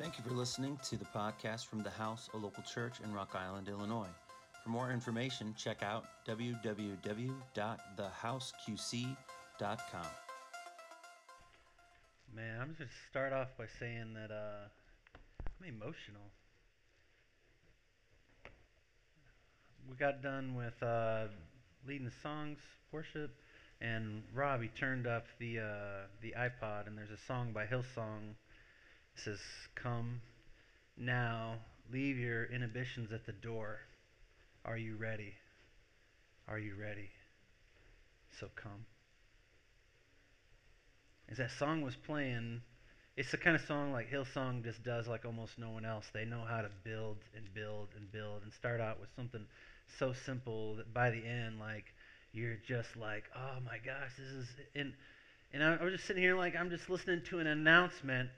Thank you for listening to the podcast from the House, a local church in Rock Island, Illinois. For more information, check out www.thehouseqc.com. Man, I'm just gonna start off by saying that uh, I'm emotional. We got done with uh, leading the songs, worship, and Robbie turned up the uh, the iPod, and there's a song by Hillsong. It says, "Come now, leave your inhibitions at the door. Are you ready? Are you ready? So come." As that song was playing, it's the kind of song like Hillsong just does like almost no one else. They know how to build and build and build and start out with something so simple that by the end, like you're just like, oh my gosh, this is and and I, I was just sitting here like I'm just listening to an announcement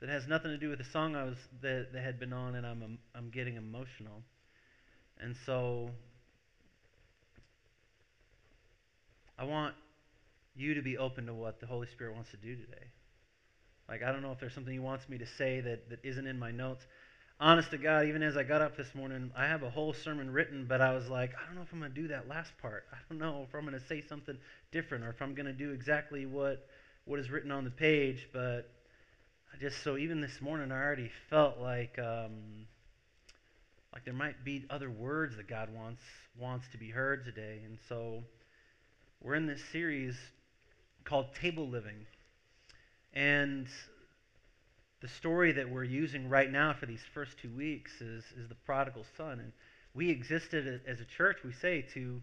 that has nothing to do with the song I was that, that had been on, and I'm I'm getting emotional, and so I want you to be open to what the Holy Spirit wants to do today. Like I don't know if there's something He wants me to say that that isn't in my notes honest to God, even as I got up this morning, I have a whole sermon written, but I was like, I don't know if I'm going to do that last part. I don't know if I'm going to say something different or if I'm going to do exactly what what is written on the page. But just so even this morning, I already felt like um, like there might be other words that God wants wants to be heard today, and so we're in this series called Table Living, and the story that we're using right now for these first two weeks is, is the prodigal son. And we existed as a church, we say, to,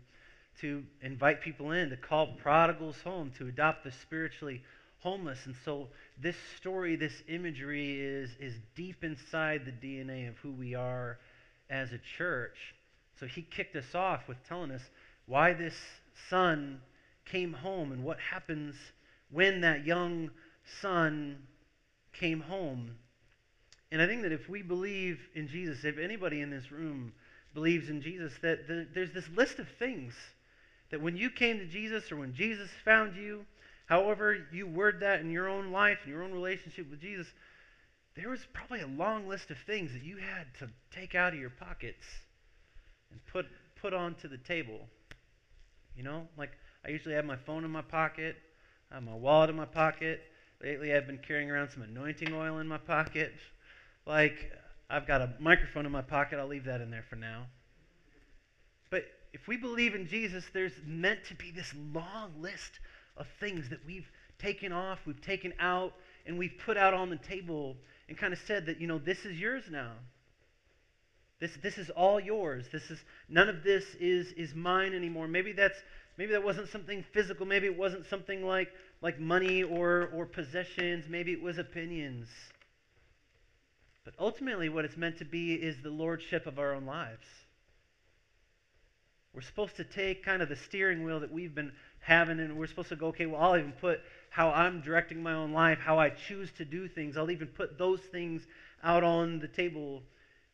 to invite people in, to call prodigals home, to adopt the spiritually homeless. And so this story, this imagery is, is deep inside the DNA of who we are as a church. So he kicked us off with telling us why this son came home and what happens when that young son came home. And I think that if we believe in Jesus, if anybody in this room believes in Jesus, that the, there's this list of things that when you came to Jesus or when Jesus found you, however you word that in your own life, in your own relationship with Jesus, there was probably a long list of things that you had to take out of your pockets and put put onto the table. You know, like I usually have my phone in my pocket, I have my wallet in my pocket, Lately, I've been carrying around some anointing oil in my pocket. Like, I've got a microphone in my pocket. I'll leave that in there for now. But if we believe in Jesus, there's meant to be this long list of things that we've taken off, we've taken out, and we've put out on the table and kind of said that, you know, this is yours now. This, this is all yours. This is none of this is, is mine anymore. Maybe that's maybe that wasn't something physical. Maybe it wasn't something like like money or, or possessions. Maybe it was opinions. But ultimately, what it's meant to be is the lordship of our own lives. We're supposed to take kind of the steering wheel that we've been having, and we're supposed to go, okay, well, I'll even put how I'm directing my own life, how I choose to do things. I'll even put those things out on the table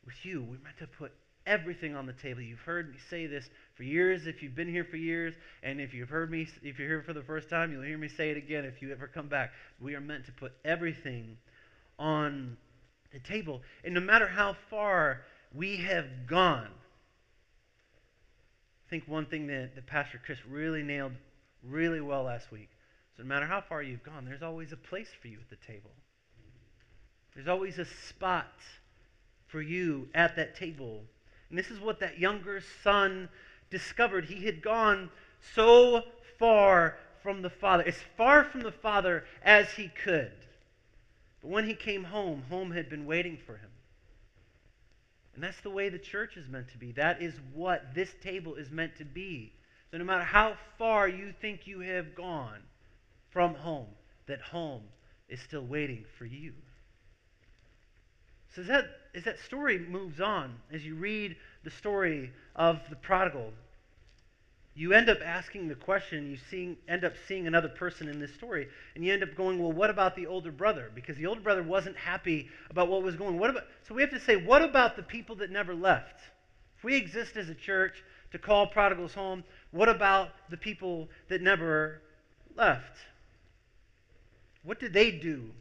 with you. We're meant to put everything on the table. You've heard me say this for years if you've been here for years, and if you've heard me, if you're here for the first time, you'll hear me say it again if you ever come back. We are meant to put everything on the table. And no matter how far we have gone, I think one thing that, that Pastor Chris really nailed really well last week. So no matter how far you've gone, there's always a place for you at the table. There's always a spot for you at that table and this is what that younger son discovered. He had gone so far from the Father, as far from the Father as he could. But when he came home, home had been waiting for him. And that's the way the church is meant to be. That is what this table is meant to be. So no matter how far you think you have gone from home, that home is still waiting for you. So as that, as that story moves on, as you read the story of the prodigal, you end up asking the question, you seeing, end up seeing another person in this story, and you end up going, well, what about the older brother? Because the older brother wasn't happy about what was going. What about? So we have to say, what about the people that never left? If we exist as a church to call prodigals home, what about the people that never left? What did they do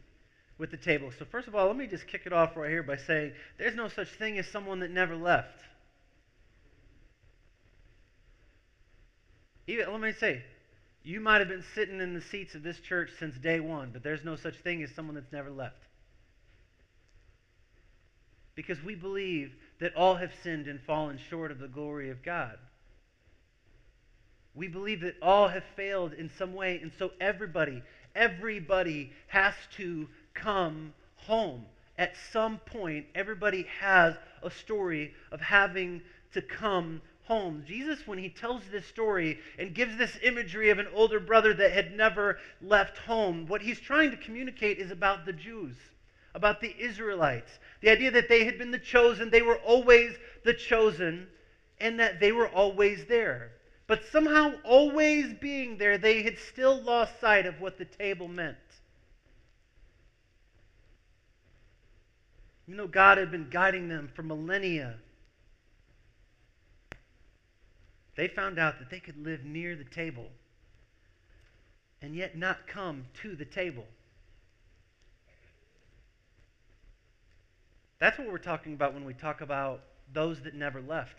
with the table. So, first of all, let me just kick it off right here by saying there's no such thing as someone that never left. Even, let me say, you might have been sitting in the seats of this church since day one, but there's no such thing as someone that's never left. Because we believe that all have sinned and fallen short of the glory of God. We believe that all have failed in some way, and so everybody, everybody has to come home. At some point, everybody has a story of having to come home. Jesus, when he tells this story and gives this imagery of an older brother that had never left home, what he's trying to communicate is about the Jews, about the Israelites. The idea that they had been the chosen, they were always the chosen, and that they were always there. But somehow, always being there, they had still lost sight of what the table meant. Even though God had been guiding them for millennia, they found out that they could live near the table and yet not come to the table. That's what we're talking about when we talk about those that never left.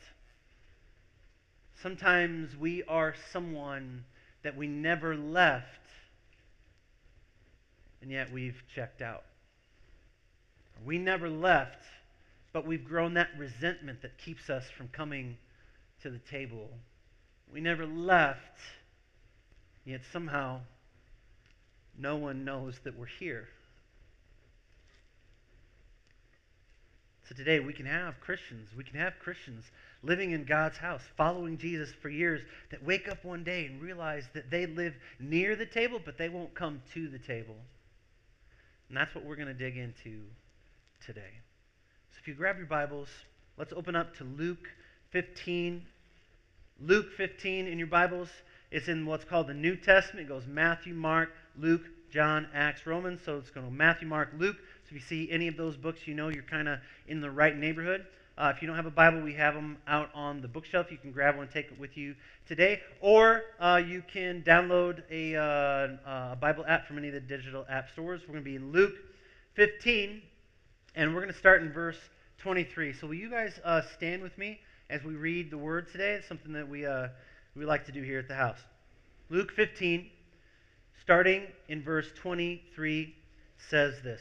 Sometimes we are someone that we never left, and yet we've checked out. We never left, but we've grown that resentment that keeps us from coming to the table. We never left, yet somehow no one knows that we're here. So today we can have Christians, we can have Christians living in God's house, following Jesus for years, that wake up one day and realize that they live near the table, but they won't come to the table. And that's what we're going to dig into today. So if you grab your Bibles, let's open up to Luke 15. Luke 15 in your Bibles. It's in what's called the New Testament. It goes Matthew, Mark, Luke, John, Acts, Romans. So it's going to Matthew, Mark, Luke. So if you see any of those books, you know you're kind of in the right neighborhood. Uh, if you don't have a Bible, we have them out on the bookshelf. You can grab one and take it with you today. Or uh, you can download a, uh, a Bible app from any of the digital app stores. We're going to be in Luke 15, and we're going to start in verse 23. So will you guys uh, stand with me as we read the word today? It's something that we, uh, we like to do here at the house. Luke 15, starting in verse 23, says this.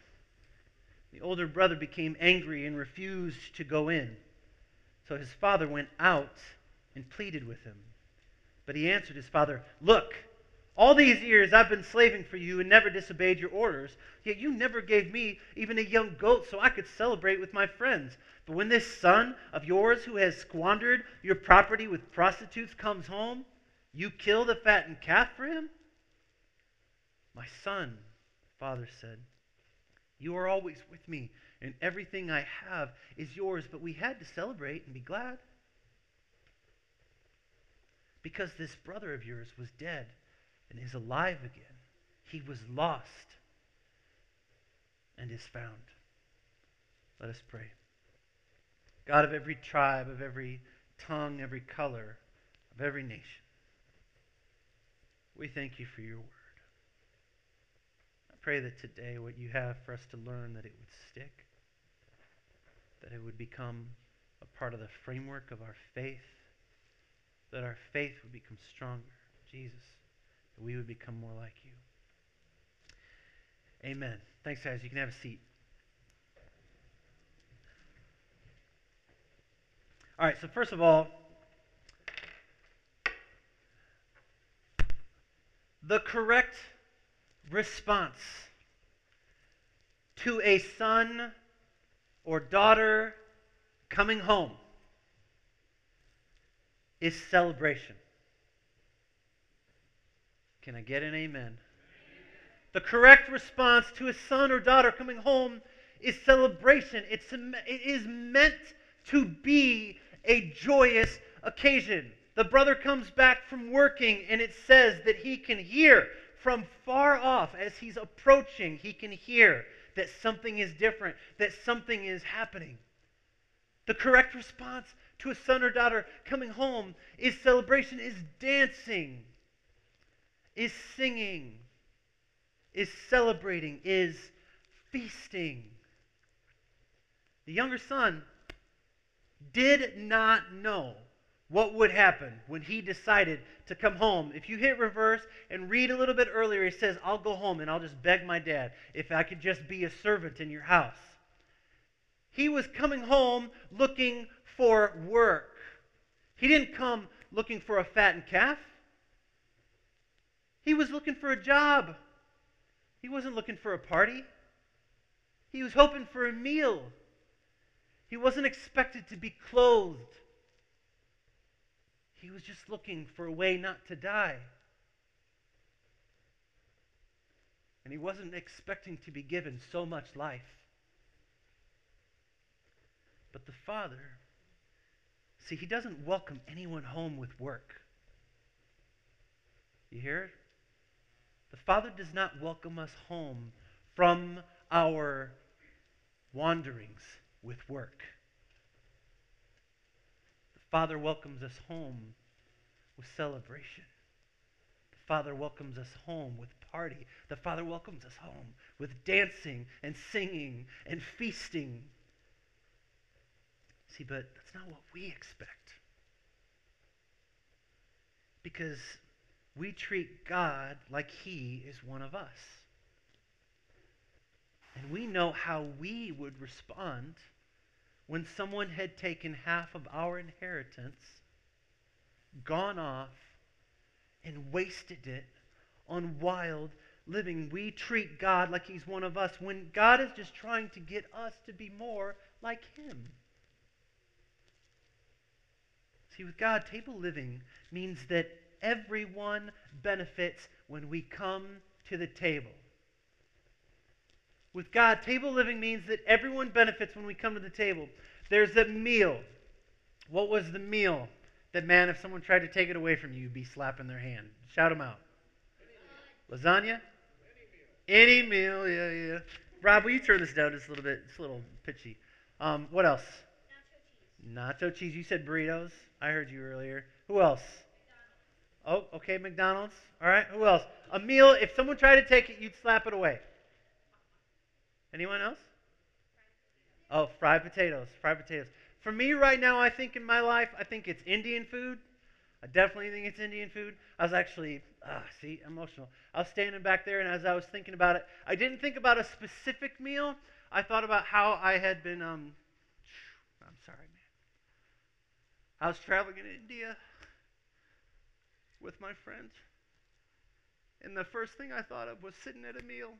The older brother became angry and refused to go in. So his father went out and pleaded with him. But he answered his father, Look, all these years I've been slaving for you and never disobeyed your orders, yet you never gave me even a young goat so I could celebrate with my friends. But when this son of yours who has squandered your property with prostitutes comes home, you kill the fattened calf for him? My son, the father said, you are always with me, and everything I have is yours, but we had to celebrate and be glad. Because this brother of yours was dead and is alive again. He was lost and is found. Let us pray. God of every tribe, of every tongue, every color, of every nation, we thank you for your word. Pray that today what you have for us to learn, that it would stick, that it would become a part of the framework of our faith, that our faith would become stronger. Jesus that we would become more like you. Amen. Thanks, guys. You can have a seat. All right, so first of all, the correct response to a son or daughter coming home is celebration. Can I get an amen? The correct response to a son or daughter coming home is celebration. It's, it is meant to be a joyous occasion. The brother comes back from working, and it says that he can hear from far off as he's approaching, he can hear that something is different, that something is happening. The correct response to a son or daughter coming home is celebration, is dancing, is singing, is celebrating, is feasting. The younger son did not know what would happen when he decided to come home. If you hit reverse and read a little bit earlier, he says, I'll go home and I'll just beg my dad if I could just be a servant in your house. He was coming home looking for work. He didn't come looking for a fattened calf. He was looking for a job. He wasn't looking for a party. He was hoping for a meal. He wasn't expected to be clothed. He was just looking for a way not to die. And he wasn't expecting to be given so much life. But the Father, see, he doesn't welcome anyone home with work. You hear it? The Father does not welcome us home from our wanderings with work. Father welcomes us home with celebration. The Father welcomes us home with party. The Father welcomes us home with dancing and singing and feasting. See, but that's not what we expect. Because we treat God like He is one of us. And we know how we would respond when someone had taken half of our inheritance, gone off, and wasted it on wild living. We treat God like He's one of us when God is just trying to get us to be more like Him. See, with God, table living means that everyone benefits when we come to the table. With God, table living means that everyone benefits when we come to the table. There's a meal. What was the meal that, man, if someone tried to take it away from you, you'd be slapping their hand? Shout them out. Lasagna? Any meal. Any meal, yeah, yeah. Rob, will you turn this down just a little bit? It's a little pitchy. Um, what else? Nacho cheese. Nacho cheese. You said burritos. I heard you earlier. Who else? McDonald's. Oh, okay, McDonald's. All right. Who else? A meal. If someone tried to take it, you'd slap it away. Anyone else? Oh, fried potatoes. Fried potatoes. For me right now, I think in my life, I think it's Indian food. I definitely think it's Indian food. I was actually, ah, see, emotional. I was standing back there, and as I was thinking about it, I didn't think about a specific meal. I thought about how I had been, um, I'm sorry, man. I was traveling in India with my friends, and the first thing I thought of was sitting at a meal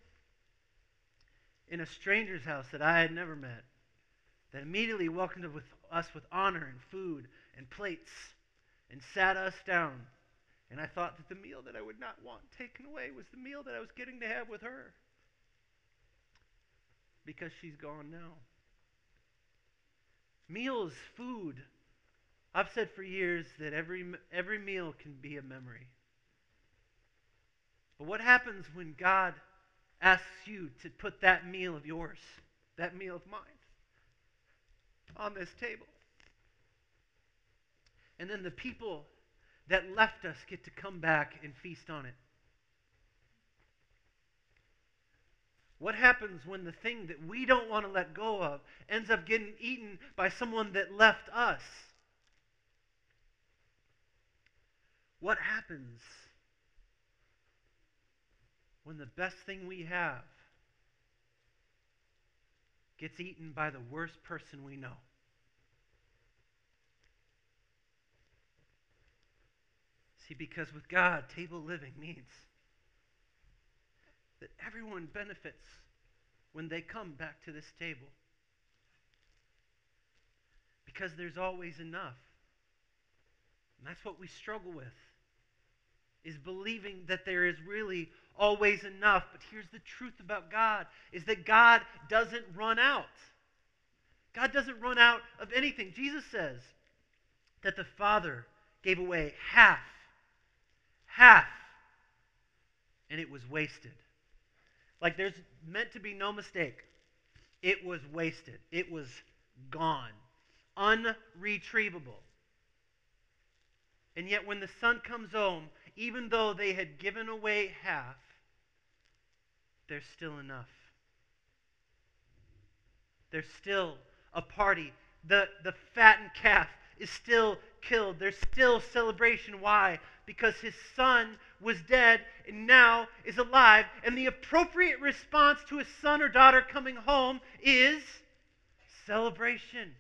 in a stranger's house that I had never met, that immediately welcomed us with honor and food and plates and sat us down. And I thought that the meal that I would not want taken away was the meal that I was getting to have with her. Because she's gone now. Meals, food. I've said for years that every, every meal can be a memory. But what happens when God asks you to put that meal of yours, that meal of mine, on this table. And then the people that left us get to come back and feast on it. What happens when the thing that we don't want to let go of ends up getting eaten by someone that left us? What happens when the best thing we have gets eaten by the worst person we know. See, because with God, table living means that everyone benefits when they come back to this table. Because there's always enough. And that's what we struggle with. is believing that there is really always enough. But here's the truth about God is that God doesn't run out. God doesn't run out of anything. Jesus says that the Father gave away half. Half. And it was wasted. Like there's meant to be no mistake. It was wasted. It was gone. Unretrievable. And yet when the son comes home, even though they had given away half, there's still enough. There's still a party. The, the fattened calf is still killed. There's still celebration. Why? Because his son was dead and now is alive. And the appropriate response to a son or daughter coming home is celebration.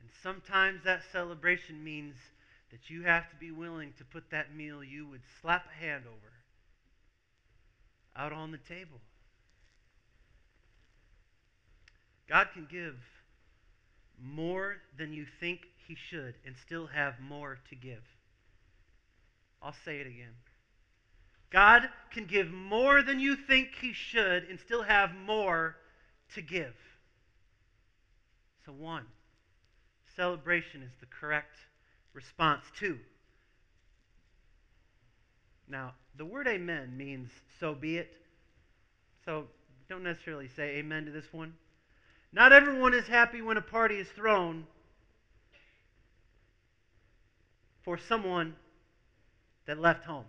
And sometimes that celebration means that you have to be willing to put that meal you would slap a hand over out on the table. God can give more than you think he should and still have more to give. I'll say it again. God can give more than you think he should and still have more to give. So, one, celebration is the correct response. Two, now, the word amen means so be it. So, don't necessarily say amen to this one. Not everyone is happy when a party is thrown for someone that left home.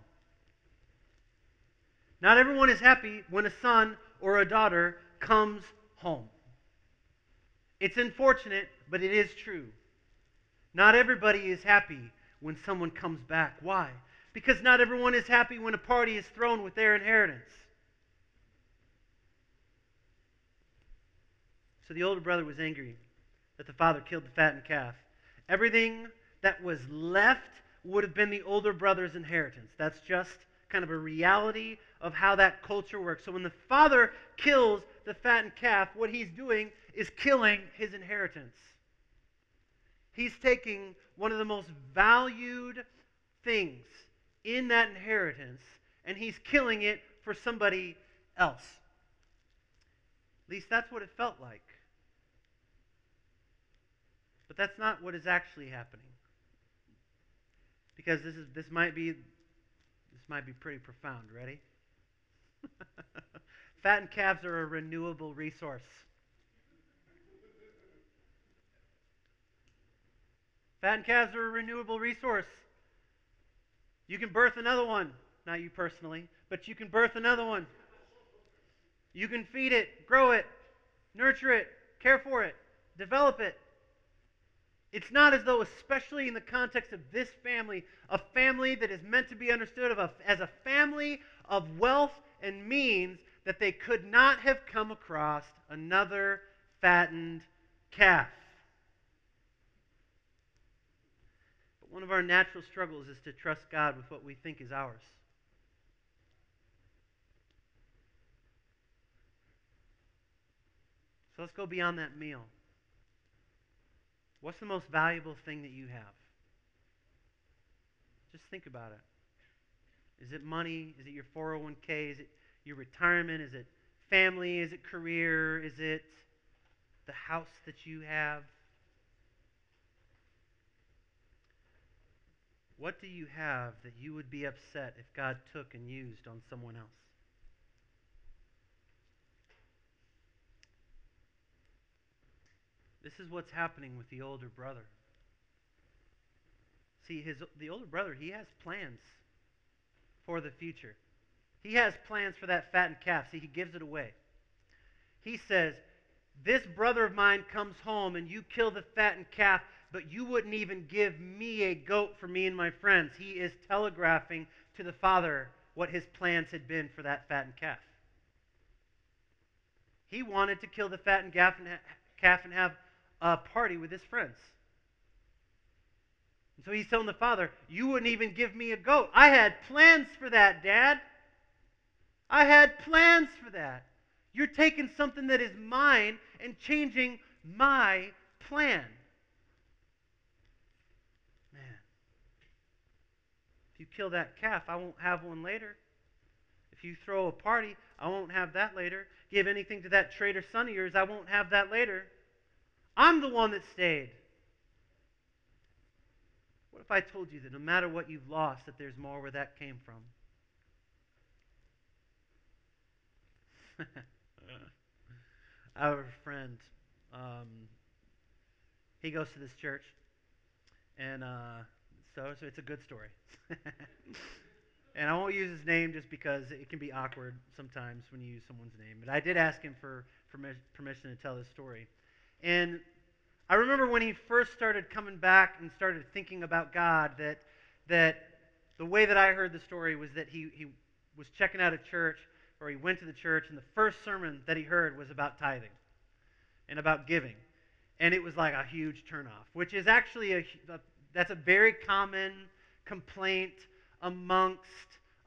Not everyone is happy when a son or a daughter comes home. It's unfortunate, but it is true. Not everybody is happy when someone comes back. Why? Because not everyone is happy when a party is thrown with their inheritance. So the older brother was angry that the father killed the fattened calf. Everything that was left would have been the older brother's inheritance. That's just kind of a reality of how that culture works. So when the father kills the fattened calf, what he's doing is killing his inheritance. He's taking one of the most valued things in that inheritance and he's killing it for somebody else. At least that's what it felt like. But that's not what is actually happening. Because this is this might be this might be pretty profound. Ready? Fattened calves are a renewable resource. Fattened calves are a renewable resource. You can birth another one. Not you personally, but you can birth another one. You can feed it, grow it, nurture it, care for it, develop it. It's not as though, especially in the context of this family, a family that is meant to be understood of a, as a family of wealth and means, that they could not have come across another fattened calf. But one of our natural struggles is to trust God with what we think is ours. So let's go beyond that meal. What's the most valuable thing that you have? Just think about it. Is it money? Is it your 401k? Is it your retirement? Is it family? Is it career? Is it the house that you have? What do you have that you would be upset if God took and used on someone else? This is what's happening with the older brother. See, his, the older brother, he has plans for the future. He has plans for that fattened calf. See, he gives it away. He says, This brother of mine comes home and you kill the fattened calf, but you wouldn't even give me a goat for me and my friends. He is telegraphing to the father what his plans had been for that fattened calf. He wanted to kill the fattened calf and have a party with his friends. And so he's telling the father, You wouldn't even give me a goat. I had plans for that, Dad. I had plans for that. You're taking something that is mine and changing my plan. You kill that calf, I won't have one later. If you throw a party, I won't have that later. Give anything to that traitor son of yours, I won't have that later. I'm the one that stayed. What if I told you that no matter what you've lost, that there's more where that came from? I have a friend. Um, he goes to this church, and uh, so, so it's a good story. and I won't use his name just because it can be awkward sometimes when you use someone's name. But I did ask him for, permission to tell this story. And I remember when he first started coming back and started thinking about God, that, that the way that I heard the story was that he, he was checking out a church, or he went to the church, and the first sermon that he heard was about tithing and about giving. And it was like a huge turnoff, which is actually a, a that's a very common complaint amongst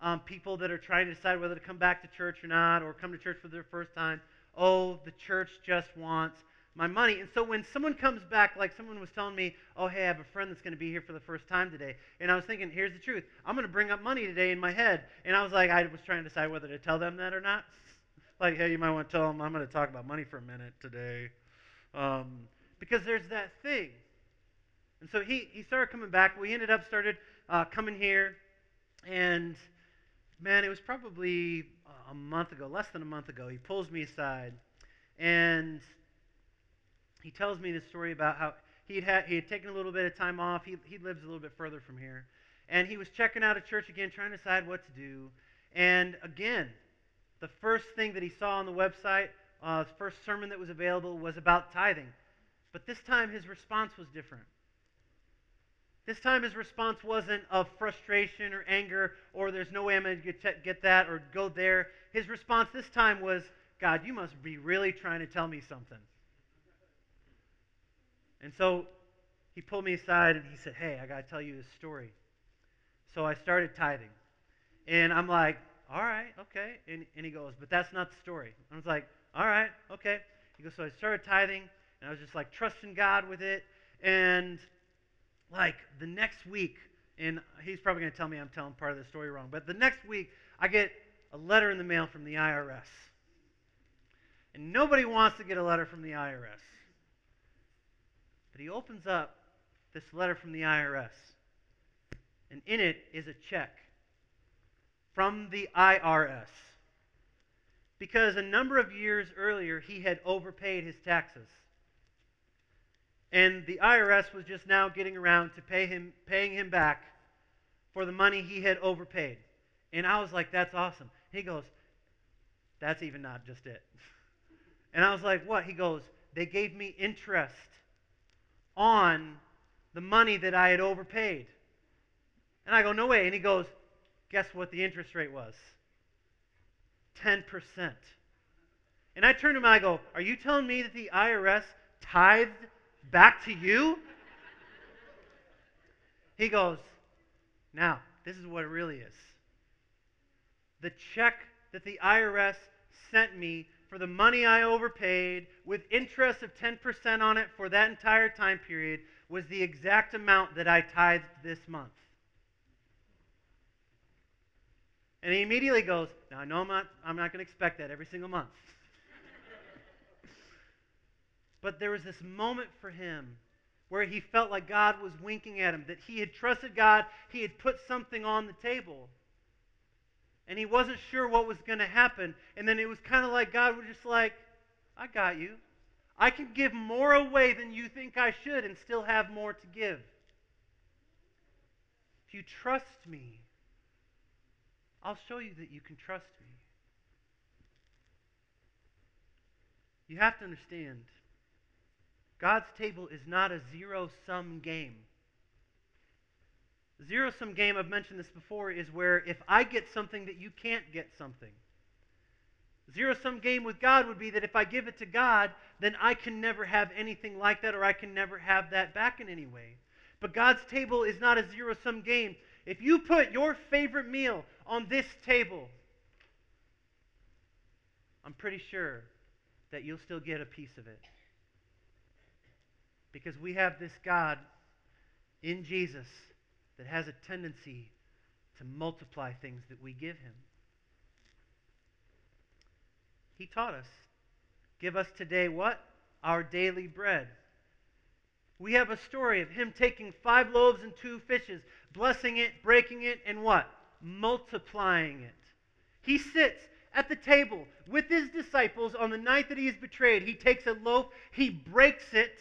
um, people that are trying to decide whether to come back to church or not, or come to church for their first time. Oh, the church just wants my money. And so when someone comes back, like someone was telling me, oh, hey, I have a friend that's going to be here for the first time today. And I was thinking, here's the truth. I'm going to bring up money today in my head. And I was like, I was trying to decide whether to tell them that or not. like, hey, you might want to tell them I'm going to talk about money for a minute today. Um, because there's that thing. And so he, he started coming back. We ended up started uh, coming here. And, man, it was probably a month ago, less than a month ago. He pulls me aside. And he tells me the story about how he'd had, he had taken a little bit of time off. He, he lives a little bit further from here. And he was checking out a church again, trying to decide what to do. And again, the first thing that he saw on the website, uh, the first sermon that was available, was about tithing. But this time his response was different. This time his response wasn't of frustration or anger or there's no way I'm going to get that or go there. His response this time was, God, you must be really trying to tell me something. And so he pulled me aside and he said, Hey, I got to tell you this story. So I started tithing. And I'm like, All right, okay. And, and he goes, But that's not the story. I was like, All right, okay. He goes, So I started tithing and I was just like trusting God with it. And like the next week, and he's probably going to tell me I'm telling part of the story wrong, but the next week, I get a letter in the mail from the IRS. And nobody wants to get a letter from the IRS. But he opens up this letter from the IRS, and in it is a check from the IRS. Because a number of years earlier, he had overpaid his taxes. And the IRS was just now getting around to pay him, paying him back for the money he had overpaid. And I was like, that's awesome. He goes, that's even not just it. And I was like, what? He goes, they gave me interest on the money that I had overpaid. And I go, no way. And he goes, guess what the interest rate was? 10%. And I turn to him and I go, are you telling me that the IRS tithed back to you? He goes, now, this is what it really is. The check that the IRS sent me for the money I overpaid with interest of 10% on it for that entire time period was the exact amount that I tithed this month. And he immediately goes, Now I know I'm not, I'm not going to expect that every single month. But there was this moment for him where he felt like God was winking at him, that he had trusted God, he had put something on the table and he wasn't sure what was going to happen. And then it was kind of like God was just like, I got you. I can give more away than you think I should and still have more to give. If you trust me, I'll show you that you can trust me. You have to understand God's table is not a zero sum game. Zero sum game, I've mentioned this before, is where if I get something that you can't get something. Zero sum game with God would be that if I give it to God, then I can never have anything like that or I can never have that back in any way. But God's table is not a zero sum game. If you put your favorite meal on this table, I'm pretty sure that you'll still get a piece of it. Because we have this God in Jesus that has a tendency to multiply things that we give him. He taught us. Give us today what? Our daily bread. We have a story of him taking five loaves and two fishes, blessing it, breaking it, and what? Multiplying it. He sits at the table with his disciples on the night that he is betrayed. He takes a loaf, he breaks it,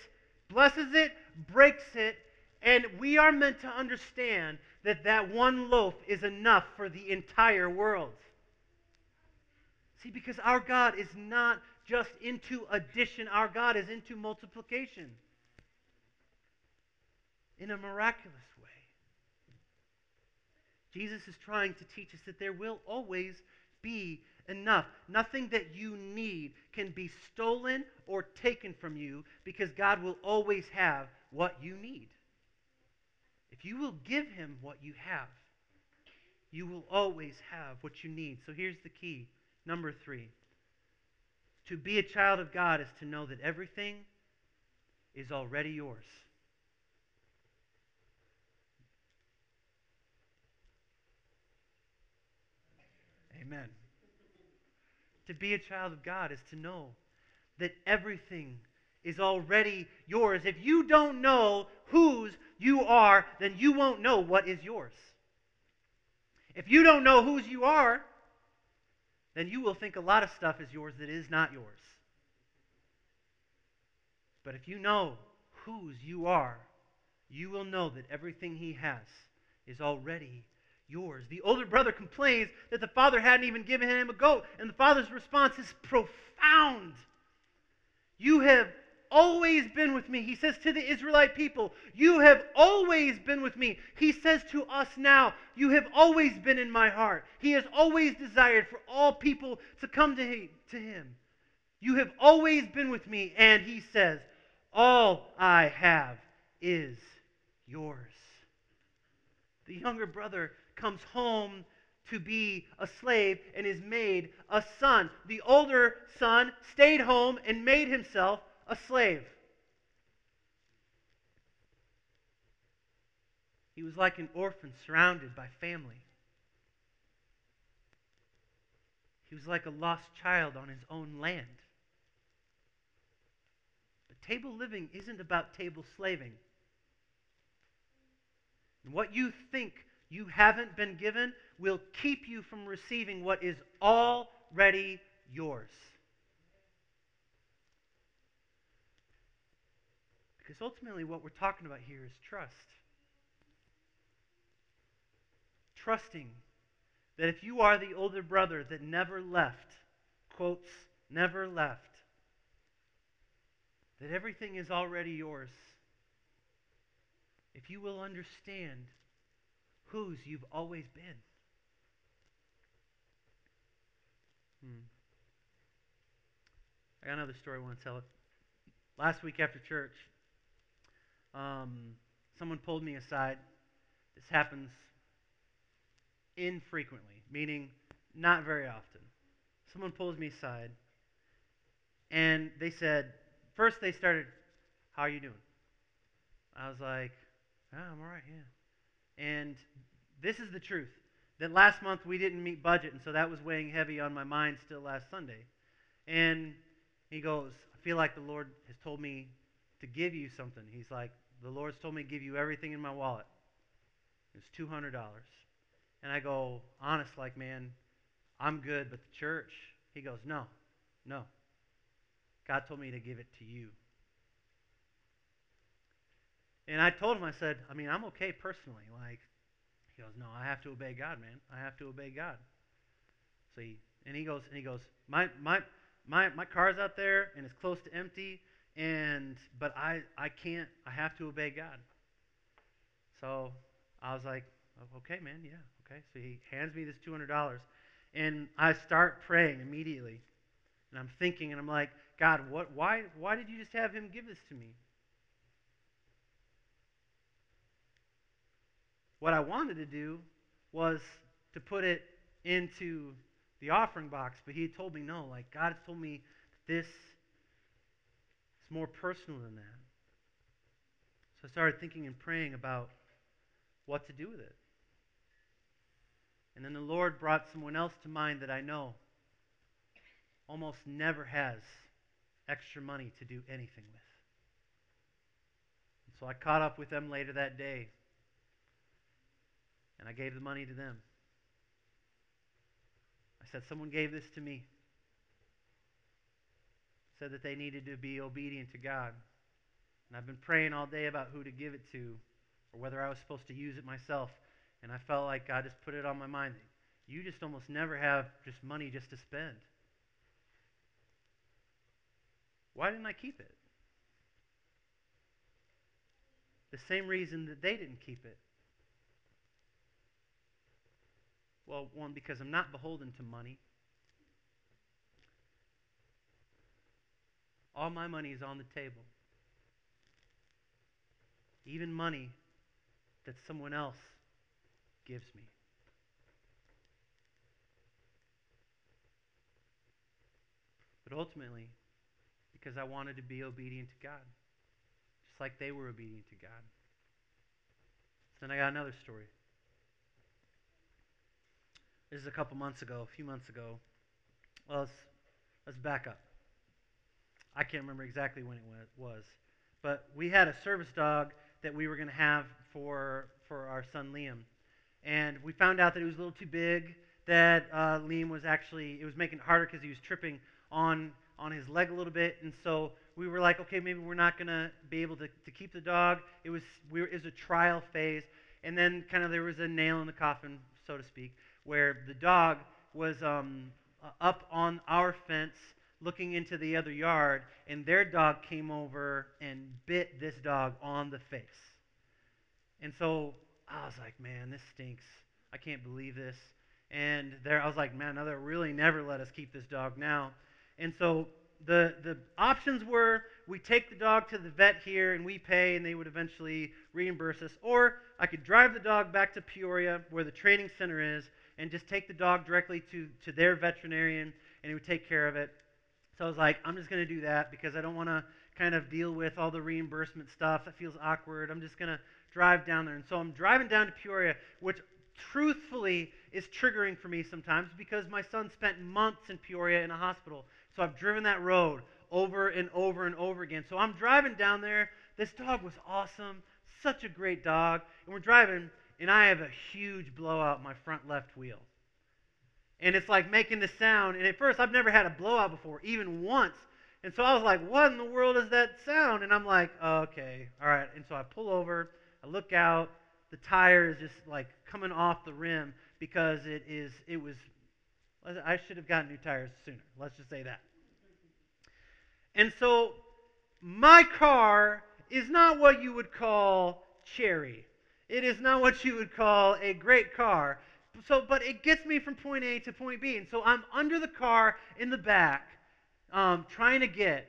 blesses it, breaks it, and we are meant to understand that that one loaf is enough for the entire world. See, because our God is not just into addition, our God is into multiplication in a miraculous way. Jesus is trying to teach us that there will always be enough. Nothing that you need can be stolen or taken from you because God will always have what you need. If you will give Him what you have, you will always have what you need. So here's the key. Number three. To be a child of God is to know that everything is already yours. Amen. To be a child of God is to know that everything is already yours. If you don't know whose you are, then you won't know what is yours. If you don't know whose you are, then you will think a lot of stuff is yours that is not yours. But if you know whose you are, you will know that everything he has is already yours. The older brother complains that the father hadn't even given him a goat, and the father's response is profound. You have always been with me. He says to the Israelite people, You have always been with me. He says to us now, You have always been in my heart. He has always desired for all people to come to him. You have always been with me. And he says, All I have is yours. The younger brother comes home to be a slave and is made a son. The older son stayed home and made himself a slave. He was like an orphan surrounded by family. He was like a lost child on his own land. But table living isn't about table slaving. And what you think you haven't been given will keep you from receiving what is already yours. Because ultimately, what we're talking about here is trust. Trusting that if you are the older brother that never left, quotes, never left, that everything is already yours. If you will understand whose you've always been. Hmm. I got another story I want to tell. Last week after church, um, someone pulled me aside. This happens infrequently, meaning not very often. Someone pulls me aside, and they said, first they started, "How are you doing?" I was like, oh, "I'm all right, yeah." And this is the truth. That last month we didn't meet budget, and so that was weighing heavy on my mind still last Sunday. And he goes, I feel like the Lord has told me to give you something. He's like, the Lord's told me to give you everything in my wallet. It's $200. And I go, honest, like, man, I'm good, but the church, he goes, no, no. God told me to give it to you. And I told him, I said, I mean, I'm okay personally. Like, he goes, no, I have to obey God, man. I have to obey God. So he, and he goes, and he goes, my, my, my, my car's out there and it's close to empty and but I I can't I have to obey God. So I was like, oh, okay, man, yeah, okay. So he hands me this two hundred dollars, and I start praying immediately, and I'm thinking, and I'm like, God, what? Why? Why did you just have him give this to me? What I wanted to do was to put it into the offering box, but he told me no. Like God told me this is more personal than that. So I started thinking and praying about what to do with it. And then the Lord brought someone else to mind that I know almost never has extra money to do anything with. And so I caught up with them later that day, and I gave the money to them. I said, Someone gave this to me. Said that they needed to be obedient to God. And I've been praying all day about who to give it to or whether I was supposed to use it myself. And I felt like God just put it on my mind. You just almost never have just money just to spend. Why didn't I keep it? The same reason that they didn't keep it. Well, one, because I'm not beholden to money. All my money is on the table. Even money that someone else gives me. But ultimately, because I wanted to be obedient to God, just like they were obedient to God. So then I got another story. This is a couple months ago, a few months ago. Well, let's, let's back up. I can't remember exactly when it was, but we had a service dog that we were going to have for for our son Liam, and we found out that it was a little too big. That uh, Liam was actually it was making it harder because he was tripping on on his leg a little bit, and so we were like, okay, maybe we're not going to be able to, to keep the dog. It was we were, it was a trial phase, and then kind of there was a nail in the coffin, so to speak, where the dog was um, up on our fence looking into the other yard, and their dog came over and bit this dog on the face. And so I was like, man, this stinks. I can't believe this. And there, I was like, man, now they'll really never let us keep this dog now. And so the the options were we take the dog to the vet here and we pay, and they would eventually reimburse us, or I could drive the dog back to Peoria, where the training center is, and just take the dog directly to to their veterinarian, and he would take care of it. So I was like, I'm just going to do that because I don't want to kind of deal with all the reimbursement stuff. That feels awkward. I'm just going to drive down there. And so I'm driving down to Peoria, which truthfully is triggering for me sometimes because my son spent months in Peoria in a hospital. So I've driven that road over and over and over again. So I'm driving down there. This dog was awesome, such a great dog. And we're driving, and I have a huge blowout in my front left wheel. And it's like making the sound. And at first, I've never had a blowout before, even once. And so I was like, what in the world is that sound? And I'm like, oh, okay, all right. And so I pull over, I look out, the tire is just like coming off the rim because it is, it was, I should have gotten new tires sooner. Let's just say that. And so my car is not what you would call cherry. It is not what you would call a great car. So, but it gets me from point A to point B. And so I'm under the car in the back um, trying to get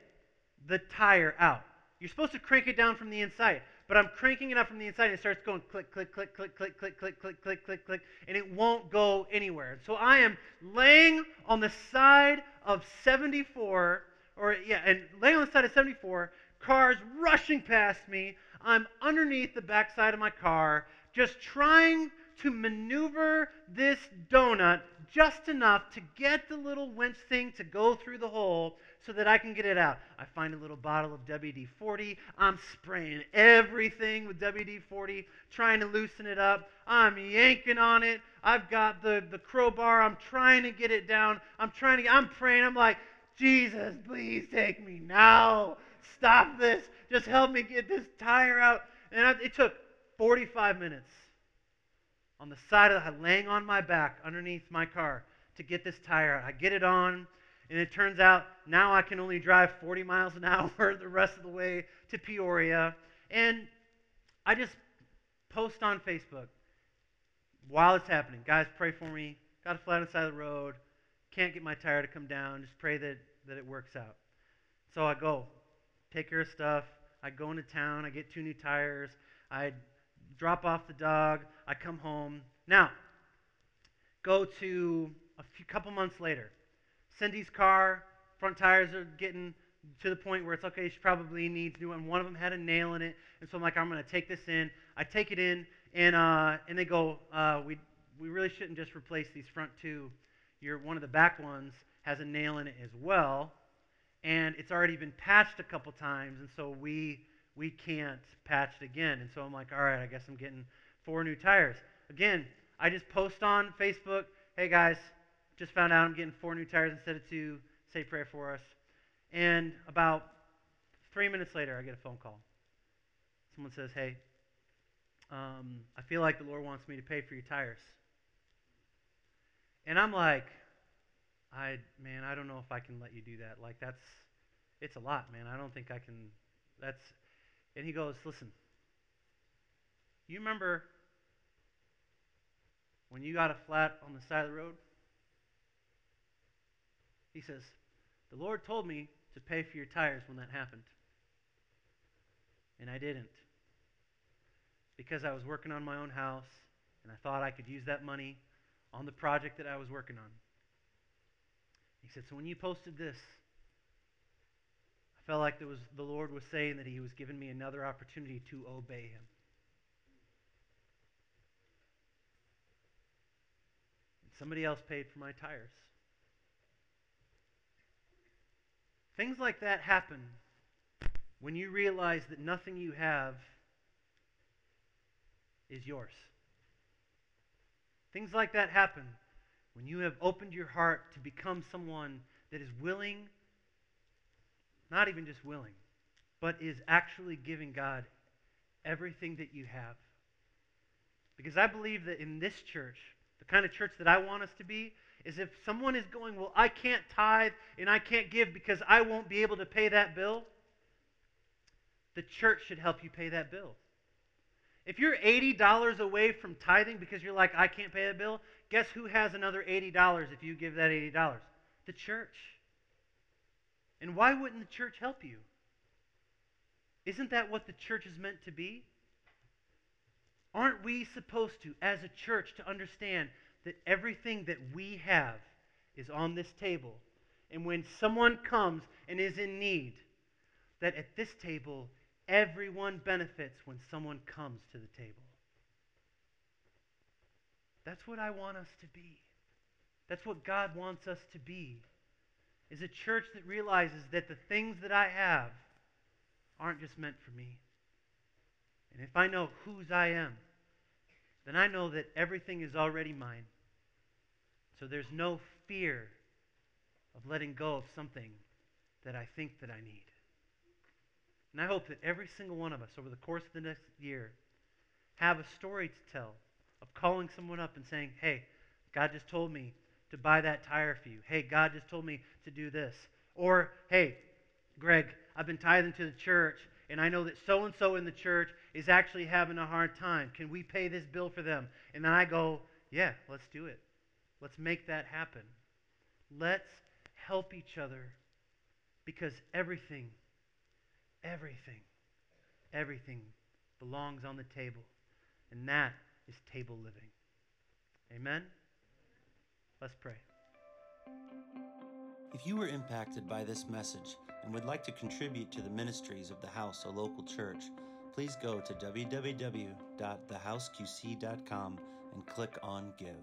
the tire out. You're supposed to crank it down from the inside, but I'm cranking it up from the inside and it starts going click, click, click, click, click, click, click, click, click, click, click, and it won't go anywhere. So I am laying on the side of 74, or yeah, and laying on the side of 74, cars rushing past me. I'm underneath the backside of my car, just trying to maneuver this donut just enough to get the little winch thing to go through the hole so that I can get it out. I find a little bottle of WD 40. I'm spraying everything with WD 40, trying to loosen it up. I'm yanking on it. I've got the, the crowbar. I'm trying to get it down. I'm trying to, I'm praying. I'm like, Jesus, please take me now. Stop this. Just help me get this tire out. And I, it took 45 minutes on the side of the, laying on my back underneath my car to get this tire out. I get it on, and it turns out now I can only drive 40 miles an hour the rest of the way to Peoria. And I just post on Facebook while it's happening. Guys, pray for me. Got a flat on the side of the road. Can't get my tire to come down. Just pray that, that it works out. So I go, take care of stuff. I go into town. I get two new tires. I drop off the dog. I come home. Now, go to a few couple months later. Cindy's car, front tires are getting to the point where it's okay, she probably needs new one. One of them had a nail in it, and so I'm like, I'm going to take this in. I take it in, and uh, and they go, uh, we we really shouldn't just replace these front two. Your one of the back ones has a nail in it as well, and it's already been patched a couple times, and so we we can't patch it again. And so I'm like, all right, I guess I'm getting four new tires. Again, I just post on Facebook, hey guys, just found out I'm getting four new tires instead of two. Say prayer for us. And about three minutes later, I get a phone call. Someone says, hey, um, I feel like the Lord wants me to pay for your tires. And I'm like, I man, I don't know if I can let you do that. Like that's it's a lot, man. I don't think I can that's and he goes, "Listen. You remember when you got a flat on the side of the road?" He says, "The Lord told me to pay for your tires when that happened." And I didn't. Because I was working on my own house and I thought I could use that money on the project that I was working on. He said, So when you posted this, I felt like there was, the Lord was saying that He was giving me another opportunity to obey Him. And somebody else paid for my tires. Things like that happen when you realize that nothing you have is yours. Things like that happen when you have opened your heart to become someone that is willing, not even just willing, but is actually giving God everything that you have. Because I believe that in this church, the kind of church that I want us to be, is if someone is going, Well, I can't tithe and I can't give because I won't be able to pay that bill, the church should help you pay that bill. If you're $80 away from tithing because you're like, I can't pay a bill, guess who has another $80 if you give that $80? The church. And why wouldn't the church help you? Isn't that what the church is meant to be? Aren't we supposed to, as a church, to understand that everything that we have is on this table? And when someone comes and is in need, that at this table Everyone benefits when someone comes to the table. That's what I want us to be. That's what God wants us to be. Is a church that realizes that the things that I have aren't just meant for me. And if I know whose I am, then I know that everything is already mine. So there's no fear of letting go of something that I think that I need. And I hope that every single one of us over the course of the next year have a story to tell of calling someone up and saying, hey, God just told me to buy that tire for you. Hey, God just told me to do this. Or, hey, Greg, I've been tithing to the church, and I know that so and so in the church is actually having a hard time. Can we pay this bill for them? And then I go, yeah, let's do it. Let's make that happen. Let's help each other because everything Everything, everything belongs on the table. And that is table living. Amen? Let's pray. If you were impacted by this message and would like to contribute to the ministries of the House, a local church, please go to www.thehouseqc.com and click on Give.